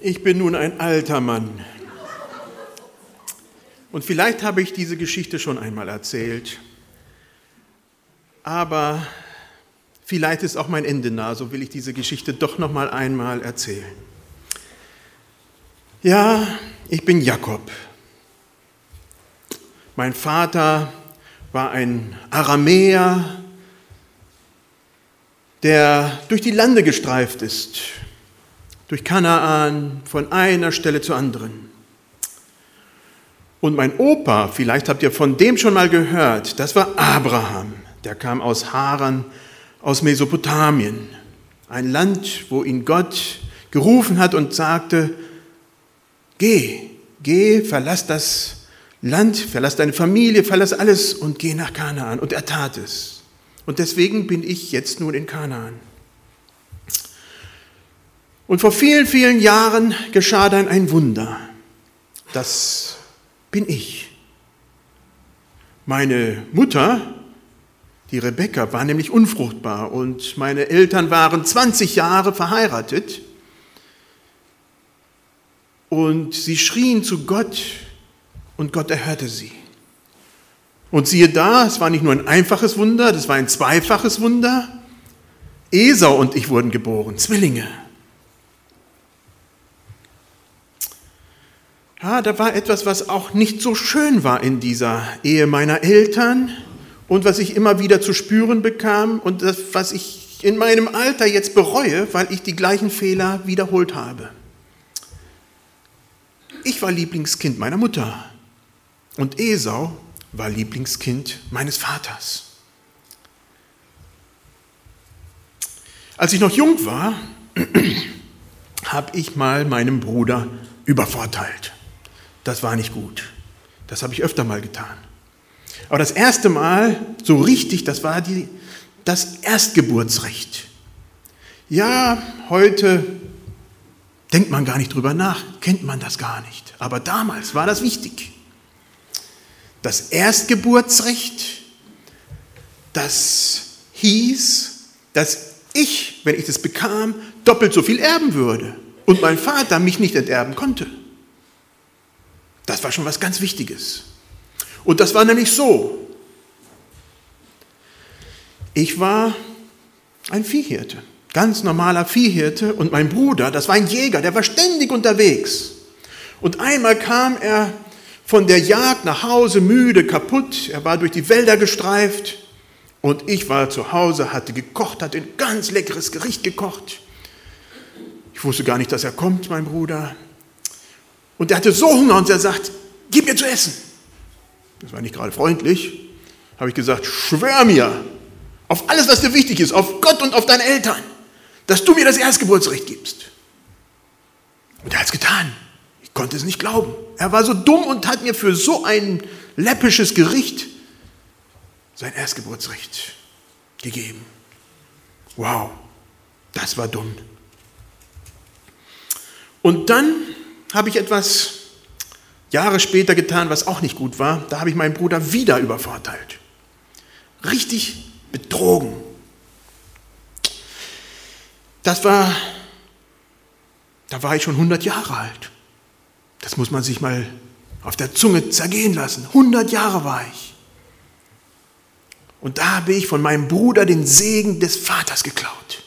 Ich bin nun ein alter Mann. Und vielleicht habe ich diese Geschichte schon einmal erzählt. Aber vielleicht ist auch mein Ende nah, so will ich diese Geschichte doch noch mal einmal erzählen. Ja, ich bin Jakob. Mein Vater war ein Aramäer, der durch die Lande gestreift ist, durch Kanaan, von einer Stelle zur anderen. Und mein Opa, vielleicht habt ihr von dem schon mal gehört, das war Abraham. Der kam aus Haran, aus Mesopotamien. Ein Land, wo ihn Gott gerufen hat und sagte, geh, geh, verlass das Land, verlass deine Familie, verlass alles und geh nach Kanaan. Und er tat es. Und deswegen bin ich jetzt nun in Kanaan. Und vor vielen, vielen Jahren geschah dann ein Wunder. Das bin ich. Meine Mutter, die Rebecca, war nämlich unfruchtbar und meine Eltern waren 20 Jahre verheiratet. Und sie schrien zu Gott und Gott erhörte sie. Und siehe da, es war nicht nur ein einfaches Wunder, das war ein zweifaches Wunder. Esau und ich wurden geboren, Zwillinge. Ja, da war etwas, was auch nicht so schön war in dieser Ehe meiner Eltern und was ich immer wieder zu spüren bekam und das, was ich in meinem Alter jetzt bereue, weil ich die gleichen Fehler wiederholt habe. Ich war Lieblingskind meiner Mutter und Esau war Lieblingskind meines Vaters. Als ich noch jung war, habe ich mal meinem Bruder übervorteilt. Das war nicht gut. Das habe ich öfter mal getan. Aber das erste Mal so richtig, das war die, das Erstgeburtsrecht. Ja, heute denkt man gar nicht drüber nach, kennt man das gar nicht. Aber damals war das wichtig das Erstgeburtsrecht, das hieß, dass ich, wenn ich das bekam, doppelt so viel erben würde und mein Vater mich nicht enterben konnte. Das war schon was ganz Wichtiges. Und das war nämlich so. Ich war ein Viehhirte, ganz normaler Viehhirte und mein Bruder, das war ein Jäger, der war ständig unterwegs. Und einmal kam er von der Jagd nach Hause müde, kaputt. Er war durch die Wälder gestreift und ich war zu Hause, hatte gekocht, hatte ein ganz leckeres Gericht gekocht. Ich wusste gar nicht, dass er kommt, mein Bruder. Und er hatte so Hunger und er sagt, gib mir zu essen. Das war nicht gerade freundlich. Habe ich gesagt, schwör mir auf alles, was dir wichtig ist, auf Gott und auf deine Eltern, dass du mir das Erstgeburtsrecht gibst. Und er hat es getan konnte es nicht glauben. Er war so dumm und hat mir für so ein läppisches Gericht sein Erstgeburtsrecht gegeben. Wow, das war dumm. Und dann habe ich etwas Jahre später getan, was auch nicht gut war. Da habe ich meinen Bruder wieder übervorteilt. Richtig betrogen. Das war, da war ich schon 100 Jahre alt. Das muss man sich mal auf der Zunge zergehen lassen. 100 Jahre war ich. Und da habe ich von meinem Bruder den Segen des Vaters geklaut.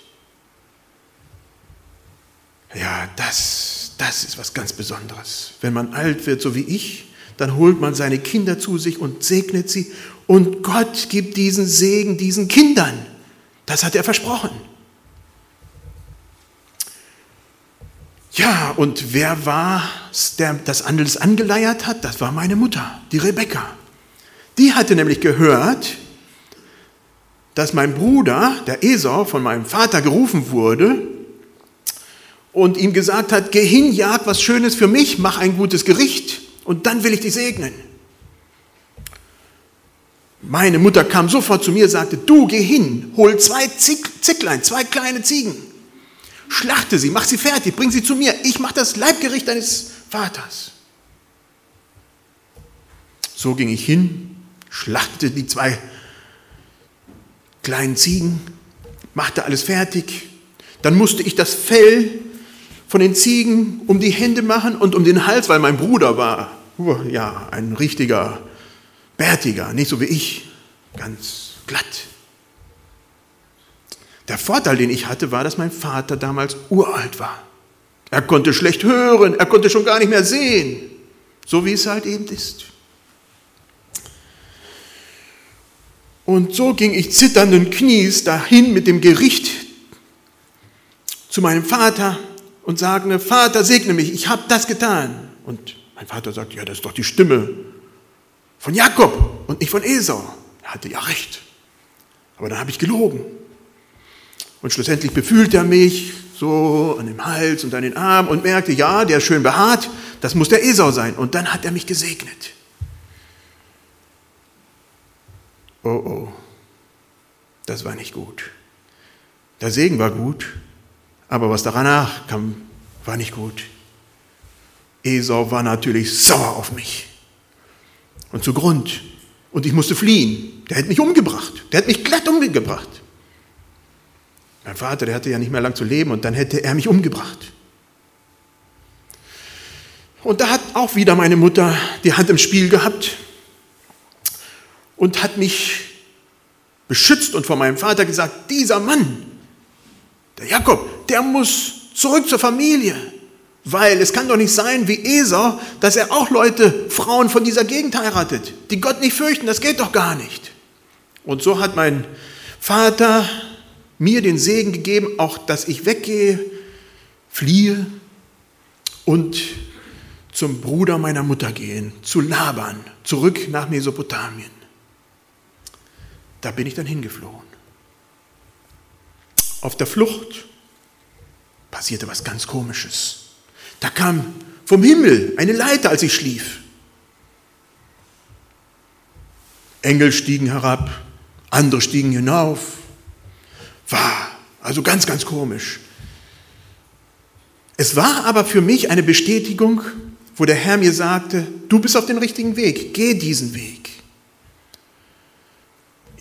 Ja, das, das ist was ganz Besonderes. Wenn man alt wird, so wie ich, dann holt man seine Kinder zu sich und segnet sie. Und Gott gibt diesen Segen diesen Kindern. Das hat er versprochen. Ja, und wer war es, der das alles angeleiert hat? Das war meine Mutter, die Rebecca. Die hatte nämlich gehört, dass mein Bruder, der Esau, von meinem Vater gerufen wurde und ihm gesagt hat, geh hin, jag was Schönes für mich, mach ein gutes Gericht und dann will ich dich segnen. Meine Mutter kam sofort zu mir, sagte, du geh hin, hol zwei Zicklein, zwei kleine Ziegen Schlachte sie, mach sie fertig, bring sie zu mir. Ich mache das Leibgericht deines Vaters. So ging ich hin, schlachtete die zwei kleinen Ziegen, machte alles fertig. Dann musste ich das Fell von den Ziegen um die Hände machen und um den Hals, weil mein Bruder war, ja, ein richtiger Bärtiger, nicht so wie ich, ganz glatt. Der Vorteil, den ich hatte, war, dass mein Vater damals uralt war. Er konnte schlecht hören, er konnte schon gar nicht mehr sehen, so wie es halt eben ist. Und so ging ich zitternden Knies dahin mit dem Gericht zu meinem Vater und sagte, Vater, segne mich, ich habe das getan. Und mein Vater sagte, ja, das ist doch die Stimme von Jakob und nicht von Esau. Er hatte ja recht. Aber dann habe ich gelogen. Und schlussendlich befühlte er mich so an dem Hals und an den Arm und merkte, ja, der ist schön behaart, das muss der Esau sein. Und dann hat er mich gesegnet. Oh oh, das war nicht gut. Der Segen war gut, aber was danach kam, war nicht gut. Esau war natürlich sauer auf mich und zu Grund. Und ich musste fliehen. Der hätte mich umgebracht. Der hätte mich glatt umgebracht. Mein Vater, der hatte ja nicht mehr lang zu leben und dann hätte er mich umgebracht. Und da hat auch wieder meine Mutter die Hand im Spiel gehabt und hat mich beschützt und vor meinem Vater gesagt, dieser Mann, der Jakob, der muss zurück zur Familie, weil es kann doch nicht sein wie Esau, dass er auch Leute, Frauen von dieser Gegend heiratet, die Gott nicht fürchten, das geht doch gar nicht. Und so hat mein Vater mir den Segen gegeben, auch dass ich weggehe, fliehe und zum Bruder meiner Mutter gehen, zu Laban, zurück nach Mesopotamien. Da bin ich dann hingeflohen. Auf der Flucht passierte was ganz Komisches. Da kam vom Himmel eine Leiter, als ich schlief. Engel stiegen herab, andere stiegen hinauf. War also ganz, ganz komisch. Es war aber für mich eine Bestätigung, wo der Herr mir sagte, du bist auf dem richtigen Weg, geh diesen Weg.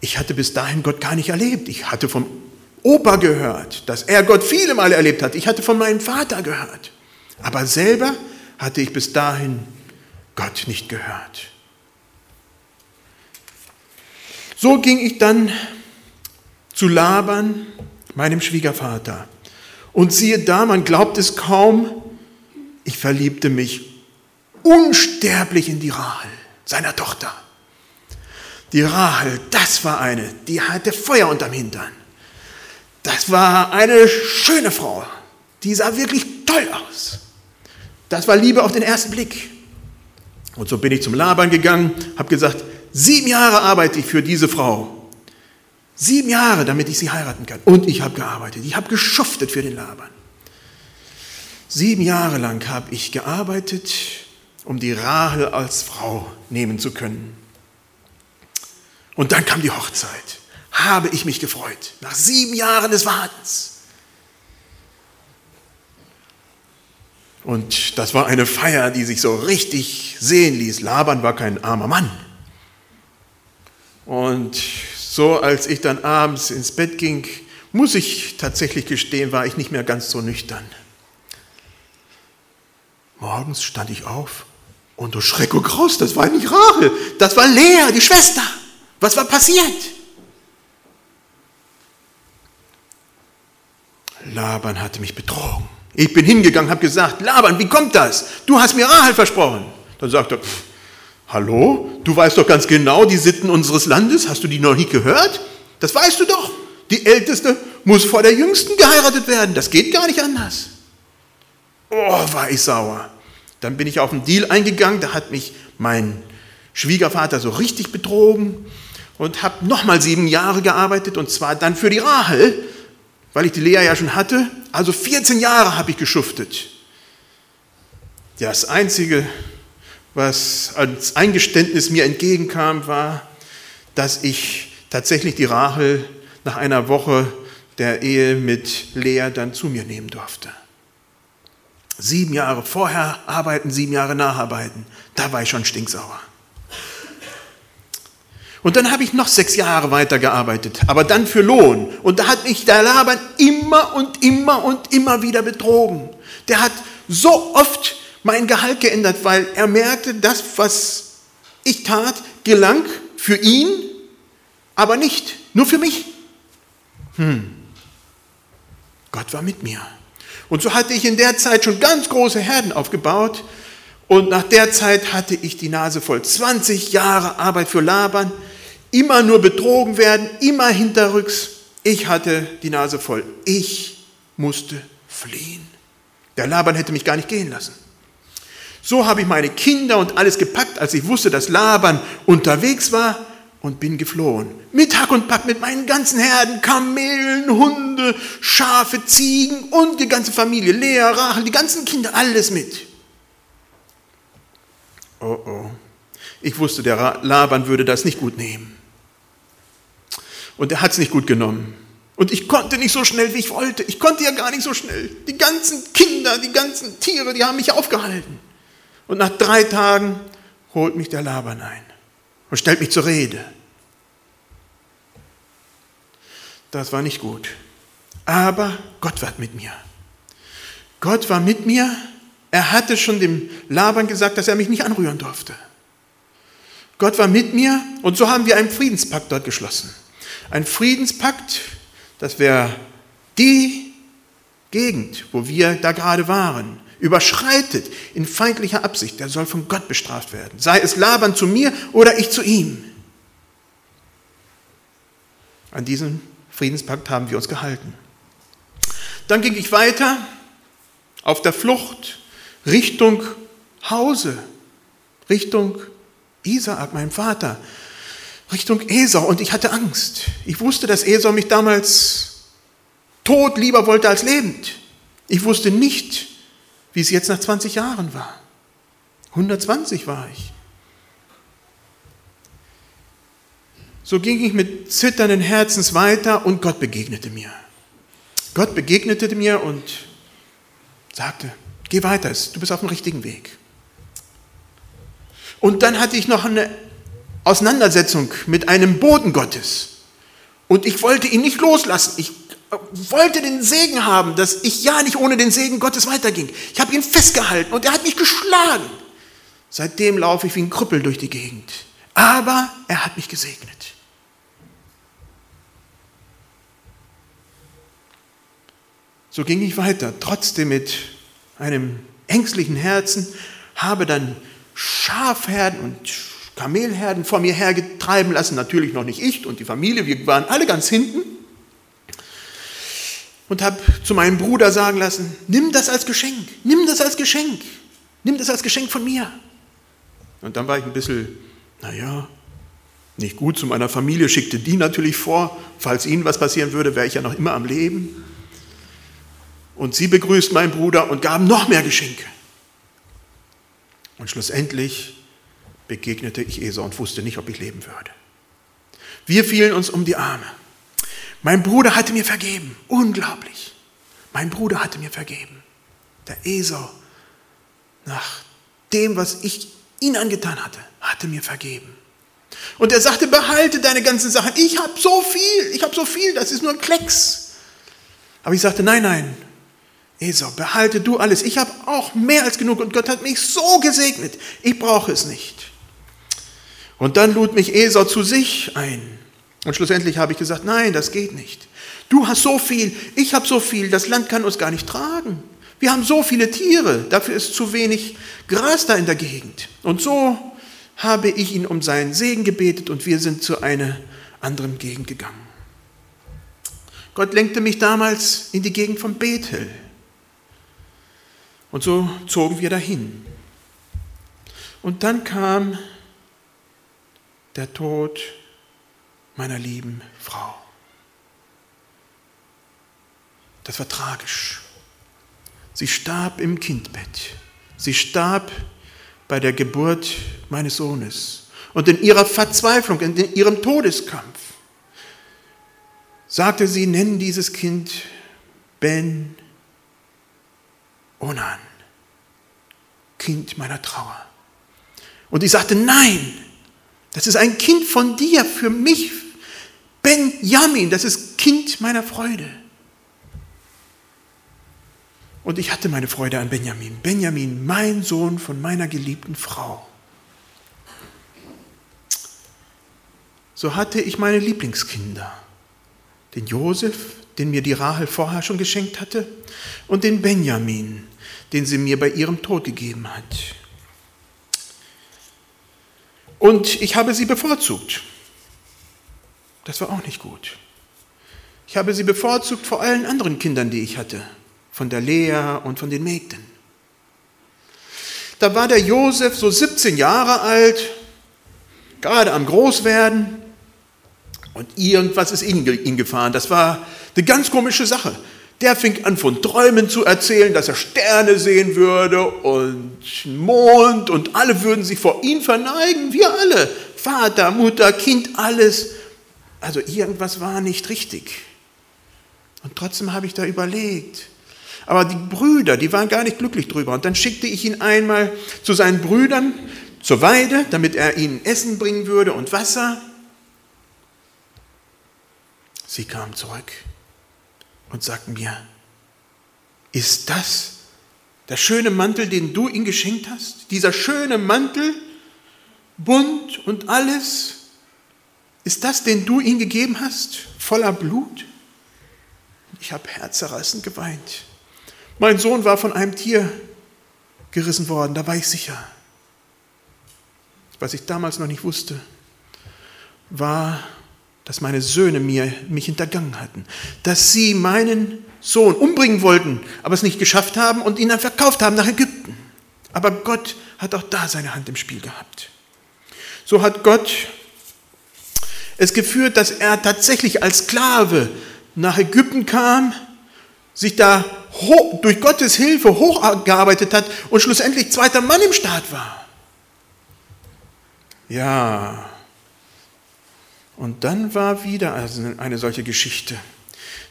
Ich hatte bis dahin Gott gar nicht erlebt. Ich hatte vom Opa gehört, dass er Gott viele Male erlebt hat. Ich hatte von meinem Vater gehört. Aber selber hatte ich bis dahin Gott nicht gehört. So ging ich dann zu Laban, meinem Schwiegervater. Und siehe da, man glaubt es kaum, ich verliebte mich unsterblich in die Rahel, seiner Tochter. Die Rahel, das war eine, die hatte Feuer unterm Hintern. Das war eine schöne Frau, die sah wirklich toll aus. Das war Liebe auf den ersten Blick. Und so bin ich zum Labern gegangen, habe gesagt, sieben Jahre arbeite ich für diese Frau. Sieben Jahre, damit ich sie heiraten kann. Und ich habe gearbeitet. Ich habe geschuftet für den Labern. Sieben Jahre lang habe ich gearbeitet, um die Rahel als Frau nehmen zu können. Und dann kam die Hochzeit. Habe ich mich gefreut. Nach sieben Jahren des Wartens. Und das war eine Feier, die sich so richtig sehen ließ. Laban war kein armer Mann. Und so als ich dann abends ins Bett ging, muss ich tatsächlich gestehen, war ich nicht mehr ganz so nüchtern. Morgens stand ich auf und du Schreck und Graus, das war nicht Rachel, das war Lea, die Schwester. Was war passiert? Laban hatte mich betrogen. Ich bin hingegangen, habe gesagt, Laban, wie kommt das? Du hast mir Rahel versprochen. Dann sagt er, hallo, du weißt doch ganz genau die Sitten unseres Landes, hast du die noch nie gehört? Das weißt du doch. Die Älteste muss vor der Jüngsten geheiratet werden. Das geht gar nicht anders. Oh, war ich sauer. Dann bin ich auf einen Deal eingegangen, da hat mich mein Schwiegervater so richtig betrogen und habe nochmal sieben Jahre gearbeitet und zwar dann für die Rahel weil ich die Lea ja schon hatte. Also 14 Jahre habe ich geschuftet. Das Einzige, was als Eingeständnis mir entgegenkam, war, dass ich tatsächlich die Rachel nach einer Woche der Ehe mit Lea dann zu mir nehmen durfte. Sieben Jahre vorher arbeiten, sieben Jahre nacharbeiten. Da war ich schon stinksauer. Und dann habe ich noch sechs Jahre weitergearbeitet, aber dann für Lohn. Und da hat mich der Laban immer und immer und immer wieder betrogen. Der hat so oft mein Gehalt geändert, weil er merkte, das, was ich tat, gelang für ihn, aber nicht nur für mich. Hm. Gott war mit mir. Und so hatte ich in der Zeit schon ganz große Herden aufgebaut. Und nach der Zeit hatte ich die Nase voll. 20 Jahre Arbeit für Laban, immer nur betrogen werden, immer hinterrücks. Ich hatte die Nase voll. Ich musste fliehen. Der Laban hätte mich gar nicht gehen lassen. So habe ich meine Kinder und alles gepackt, als ich wusste, dass Laban unterwegs war und bin geflohen. Mit Hack und Pack, mit meinen ganzen Herden, Kamelen, Hunde, Schafe, Ziegen und die ganze Familie, Lea, Rachel, die ganzen Kinder, alles mit. Oh oh, ich wusste, der Laban würde das nicht gut nehmen. Und er hat es nicht gut genommen. Und ich konnte nicht so schnell, wie ich wollte. Ich konnte ja gar nicht so schnell. Die ganzen Kinder, die ganzen Tiere, die haben mich aufgehalten. Und nach drei Tagen holt mich der Laban ein und stellt mich zur Rede. Das war nicht gut. Aber Gott war mit mir. Gott war mit mir. Er hatte schon dem Laban gesagt, dass er mich nicht anrühren durfte. Gott war mit mir und so haben wir einen Friedenspakt dort geschlossen. Ein Friedenspakt, das wäre die Gegend, wo wir da gerade waren, überschreitet in feindlicher Absicht, der soll von Gott bestraft werden. Sei es Laban zu mir oder ich zu ihm. An diesem Friedenspakt haben wir uns gehalten. Dann ging ich weiter auf der Flucht Richtung Hause, Richtung Isaak, meinem Vater, Richtung Esau und ich hatte Angst. Ich wusste, dass Esau mich damals tot lieber wollte als lebend. Ich wusste nicht, wie es jetzt nach 20 Jahren war. 120 war ich. So ging ich mit zitternden Herzens weiter und Gott begegnete mir. Gott begegnete mir und sagte, geh weiter, du bist auf dem richtigen Weg. Und dann hatte ich noch eine Auseinandersetzung mit einem Boden Gottes. Und ich wollte ihn nicht loslassen. Ich wollte den Segen haben, dass ich ja nicht ohne den Segen Gottes weiterging. Ich habe ihn festgehalten und er hat mich geschlagen. Seitdem laufe ich wie ein Krüppel durch die Gegend. Aber er hat mich gesegnet. So ging ich weiter, trotzdem mit einem ängstlichen Herzen, habe dann Schafherden und Kamelherden vor mir hergetreiben lassen, natürlich noch nicht ich und die Familie, wir waren alle ganz hinten und habe zu meinem Bruder sagen lassen, nimm das als Geschenk, nimm das als Geschenk, nimm das als Geschenk von mir. Und dann war ich ein bisschen, naja, nicht gut zu meiner Familie, schickte die natürlich vor, falls ihnen was passieren würde, wäre ich ja noch immer am Leben. Und sie begrüßt meinen Bruder und gaben noch mehr Geschenke. Und schlussendlich begegnete ich Esau und wusste nicht, ob ich leben würde. Wir fielen uns um die Arme. Mein Bruder hatte mir vergeben. Unglaublich. Mein Bruder hatte mir vergeben. Der Esau, nach dem, was ich ihn angetan hatte, hatte mir vergeben. Und er sagte, behalte deine ganzen Sachen. Ich habe so viel, ich habe so viel, das ist nur ein Klecks. Aber ich sagte, nein, nein, Esau, behalte du alles. Ich habe auch mehr als genug und Gott hat mich so gesegnet. Ich brauche es nicht. Und dann lud mich Esau zu sich ein. Und schlussendlich habe ich gesagt, nein, das geht nicht. Du hast so viel, ich habe so viel, das Land kann uns gar nicht tragen. Wir haben so viele Tiere, dafür ist zu wenig Gras da in der Gegend. Und so habe ich ihn um seinen Segen gebetet und wir sind zu einer anderen Gegend gegangen. Gott lenkte mich damals in die Gegend von Bethel. Und so zogen wir dahin. Und dann kam der Tod meiner lieben Frau. Das war tragisch. Sie starb im Kindbett. Sie starb bei der Geburt meines Sohnes. Und in ihrer Verzweiflung, in ihrem Todeskampf, sagte sie, nennen dieses Kind Ben Onan, Kind meiner Trauer. Und ich sagte, nein, Das ist ein Kind von dir, für mich. Benjamin, das ist Kind meiner Freude. Und ich hatte meine Freude an Benjamin. Benjamin, mein Sohn von meiner geliebten Frau. So hatte ich meine Lieblingskinder. Den Josef, den mir die Rahel vorher schon geschenkt hatte, und den Benjamin, den sie mir bei ihrem Tod gegeben hat. Und ich habe sie bevorzugt. Das war auch nicht gut. Ich habe sie bevorzugt vor allen anderen Kindern, die ich hatte, von der Lea und von den Mägden. Da war der Josef so 17 Jahre alt, gerade am Großwerden, und irgendwas ist in ihn gefahren. Das war eine ganz komische Sache. Der fing an von Träumen zu erzählen, dass er Sterne sehen würde und Mond und alle würden sich vor ihn verneigen, wir alle. Vater, Mutter, Kind, alles. Also irgendwas war nicht richtig. Und trotzdem habe ich da überlegt. Aber die Brüder, die waren gar nicht glücklich drüber. Und dann schickte ich ihn einmal zu seinen Brüdern zur Weide, damit er ihnen Essen bringen würde und Wasser. Sie kamen zurück und sagten mir, ist das der schöne Mantel, den du ihm geschenkt hast? Dieser schöne Mantel, bunt und alles, ist das, den du ihm gegeben hast, voller Blut? Ich habe herzerreißend geweint. Mein Sohn war von einem Tier gerissen worden, da war ich sicher. Was ich damals noch nicht wusste, war, dass meine Söhne mir, mich hintergangen hatten, dass sie meinen Sohn umbringen wollten, aber es nicht geschafft haben und ihn dann verkauft haben nach Ägypten. Aber Gott hat auch da seine Hand im Spiel gehabt. So hat Gott es geführt, dass er tatsächlich als Sklave nach Ägypten kam, sich da hoch, durch Gottes Hilfe hochgearbeitet hat und schlussendlich zweiter Mann im Staat war. Ja, und dann war wieder eine solche Geschichte.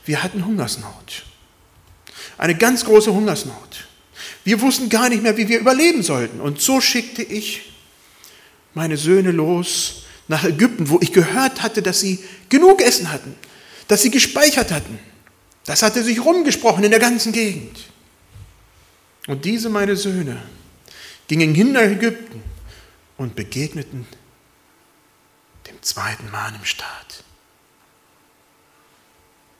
Wir hatten Hungersnot. Eine ganz große Hungersnot. Wir wussten gar nicht mehr, wie wir überleben sollten. Und so schickte ich meine Söhne los nach Ägypten, wo ich gehört hatte, dass sie genug Essen hatten, dass sie gespeichert hatten. Das hatte sich rumgesprochen in der ganzen Gegend. Und diese meine Söhne gingen hin nach Ägypten und begegneten dem zweiten Mann im Staat.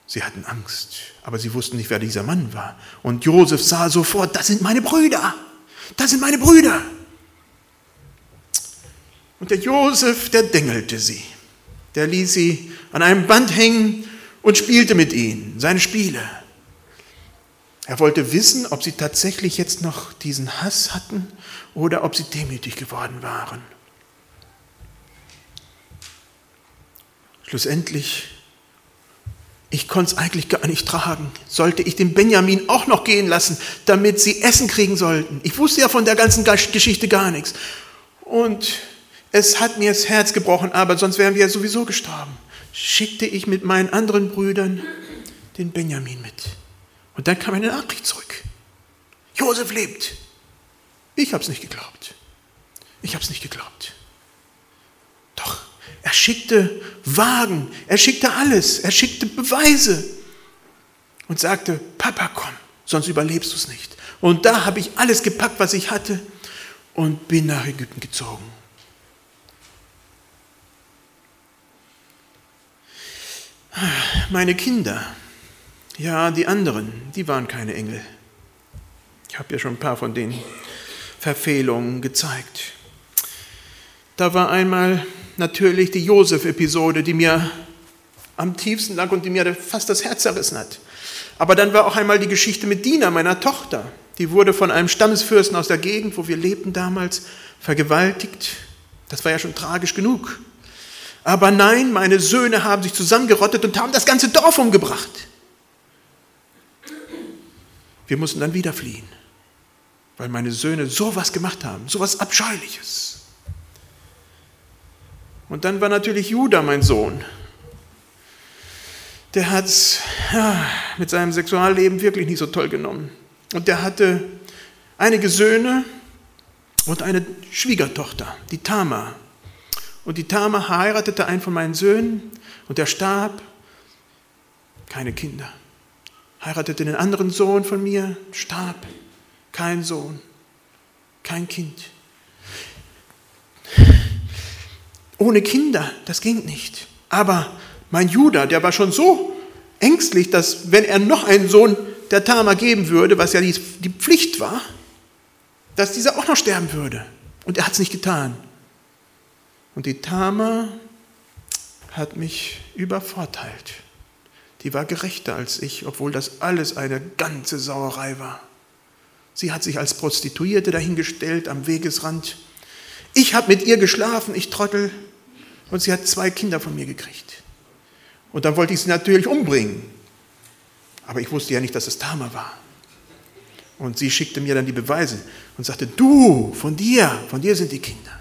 Sie hatten Angst, aber sie wussten nicht, wer dieser Mann war. Und Josef sah sofort, das sind meine Brüder, das sind meine Brüder. Und der Josef, der dengelte sie. Der ließ sie an einem Band hängen und spielte mit ihnen, seine Spiele. Er wollte wissen, ob sie tatsächlich jetzt noch diesen Hass hatten oder ob sie demütig geworden waren. Schlussendlich, ich konnte es eigentlich gar nicht tragen. Sollte ich den Benjamin auch noch gehen lassen, damit sie Essen kriegen sollten? Ich wusste ja von der ganzen Geschichte gar nichts. Und es hat mir das Herz gebrochen, aber sonst wären wir ja sowieso gestorben. Schickte ich mit meinen anderen Brüdern den Benjamin mit. Und dann kam eine Nachricht zurück. Josef lebt. Ich habe es nicht geglaubt. Ich habe es nicht geglaubt. Doch er schickte Wagen, er schickte alles, er schickte Beweise und sagte, Papa, komm, sonst überlebst du es nicht. Und da habe ich alles gepackt, was ich hatte und bin nach Ägypten gezogen. Meine Kinder, ja, die anderen, die waren keine Engel. Ich habe ja schon ein paar von den Verfehlungen gezeigt. Da war einmal natürlich die Josef-Episode, die mir am tiefsten lag und die mir fast das Herz zerrissen hat. Aber dann war auch einmal die Geschichte mit Dina, meiner Tochter. Die wurde von einem Stammesfürsten aus der Gegend, wo wir lebten damals, vergewaltigt. Das war ja schon tragisch genug. Aber nein, meine Söhne haben sich zusammengerottet und haben das ganze Dorf umgebracht. Wir mussten dann wieder fliehen, weil meine Söhne sowas gemacht haben, sowas Abscheuliches. Und dann war natürlich Judah mein Sohn. Der hat es ja, mit seinem Sexualleben wirklich nicht so toll genommen. Und der hatte einige Söhne und eine Schwiegertochter, die Tama. Und die Tama heiratete einen von meinen Söhnen und der starb. Keine Kinder. Heiratete den anderen Sohn von mir, starb. Kein Sohn, kein Kind. Ohne Kinder, das ging nicht. Aber mein Judah, der war schon so ängstlich, dass wenn er noch einen Sohn der Tama geben würde, was ja die Pflicht war, dass dieser auch noch sterben würde. Und er hat es nicht getan. Und die Tama hat mich übervorteilt. Die war gerechter als ich, obwohl das alles eine ganze Sauerei war. Sie hat sich als Prostituierte dahingestellt am Wegesrand. Ich habe mit ihr geschlafen, ich Trottel. Und sie hat zwei Kinder von mir gekriegt. Und dann wollte ich sie natürlich umbringen. Aber ich wusste ja nicht, dass es Tama war. Und sie schickte mir dann die Beweise und sagte, du, von dir, von dir sind die Kinder.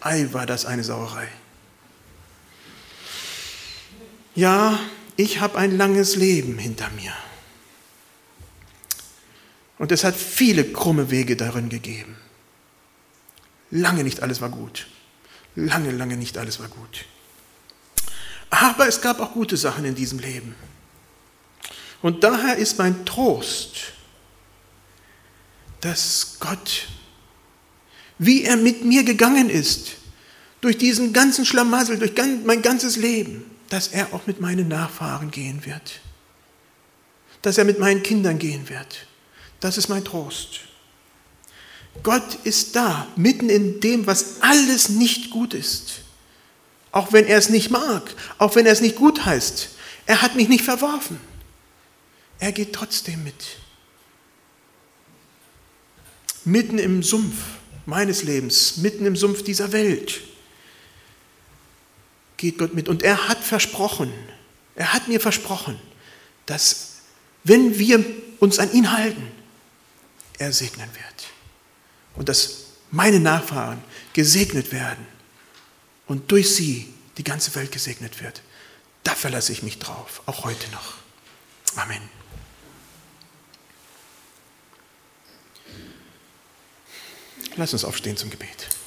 Ei, war das eine Sauerei. Ja, ich habe ein langes Leben hinter mir. Und es hat viele krumme Wege darin gegeben. Lange nicht alles war gut. Lange, lange nicht alles war gut. Aber es gab auch gute Sachen in diesem Leben. Und daher ist mein Trost, dass Gott, wie er mit mir gegangen ist, durch diesen ganzen Schlamassel, durch mein ganzes Leben, dass er auch mit meinen Nachfahren gehen wird. Dass er mit meinen Kindern gehen wird. Das ist mein Trost. Gott ist da, mitten in dem, was alles nicht gut ist. Auch wenn er es nicht mag, auch wenn er es nicht gut heißt. Er hat mich nicht verworfen. Er geht trotzdem mit. Mitten im Sumpf meines Lebens, mitten im Sumpf dieser Welt, geht Gott mit. Und er hat versprochen, er hat mir versprochen, dass wenn wir uns an ihn halten, er segnen wird. Und dass meine Nachfahren gesegnet werden und durch sie die ganze Welt gesegnet wird. Da verlasse ich mich drauf, auch heute noch. Amen. Lass uns aufstehen zum Gebet.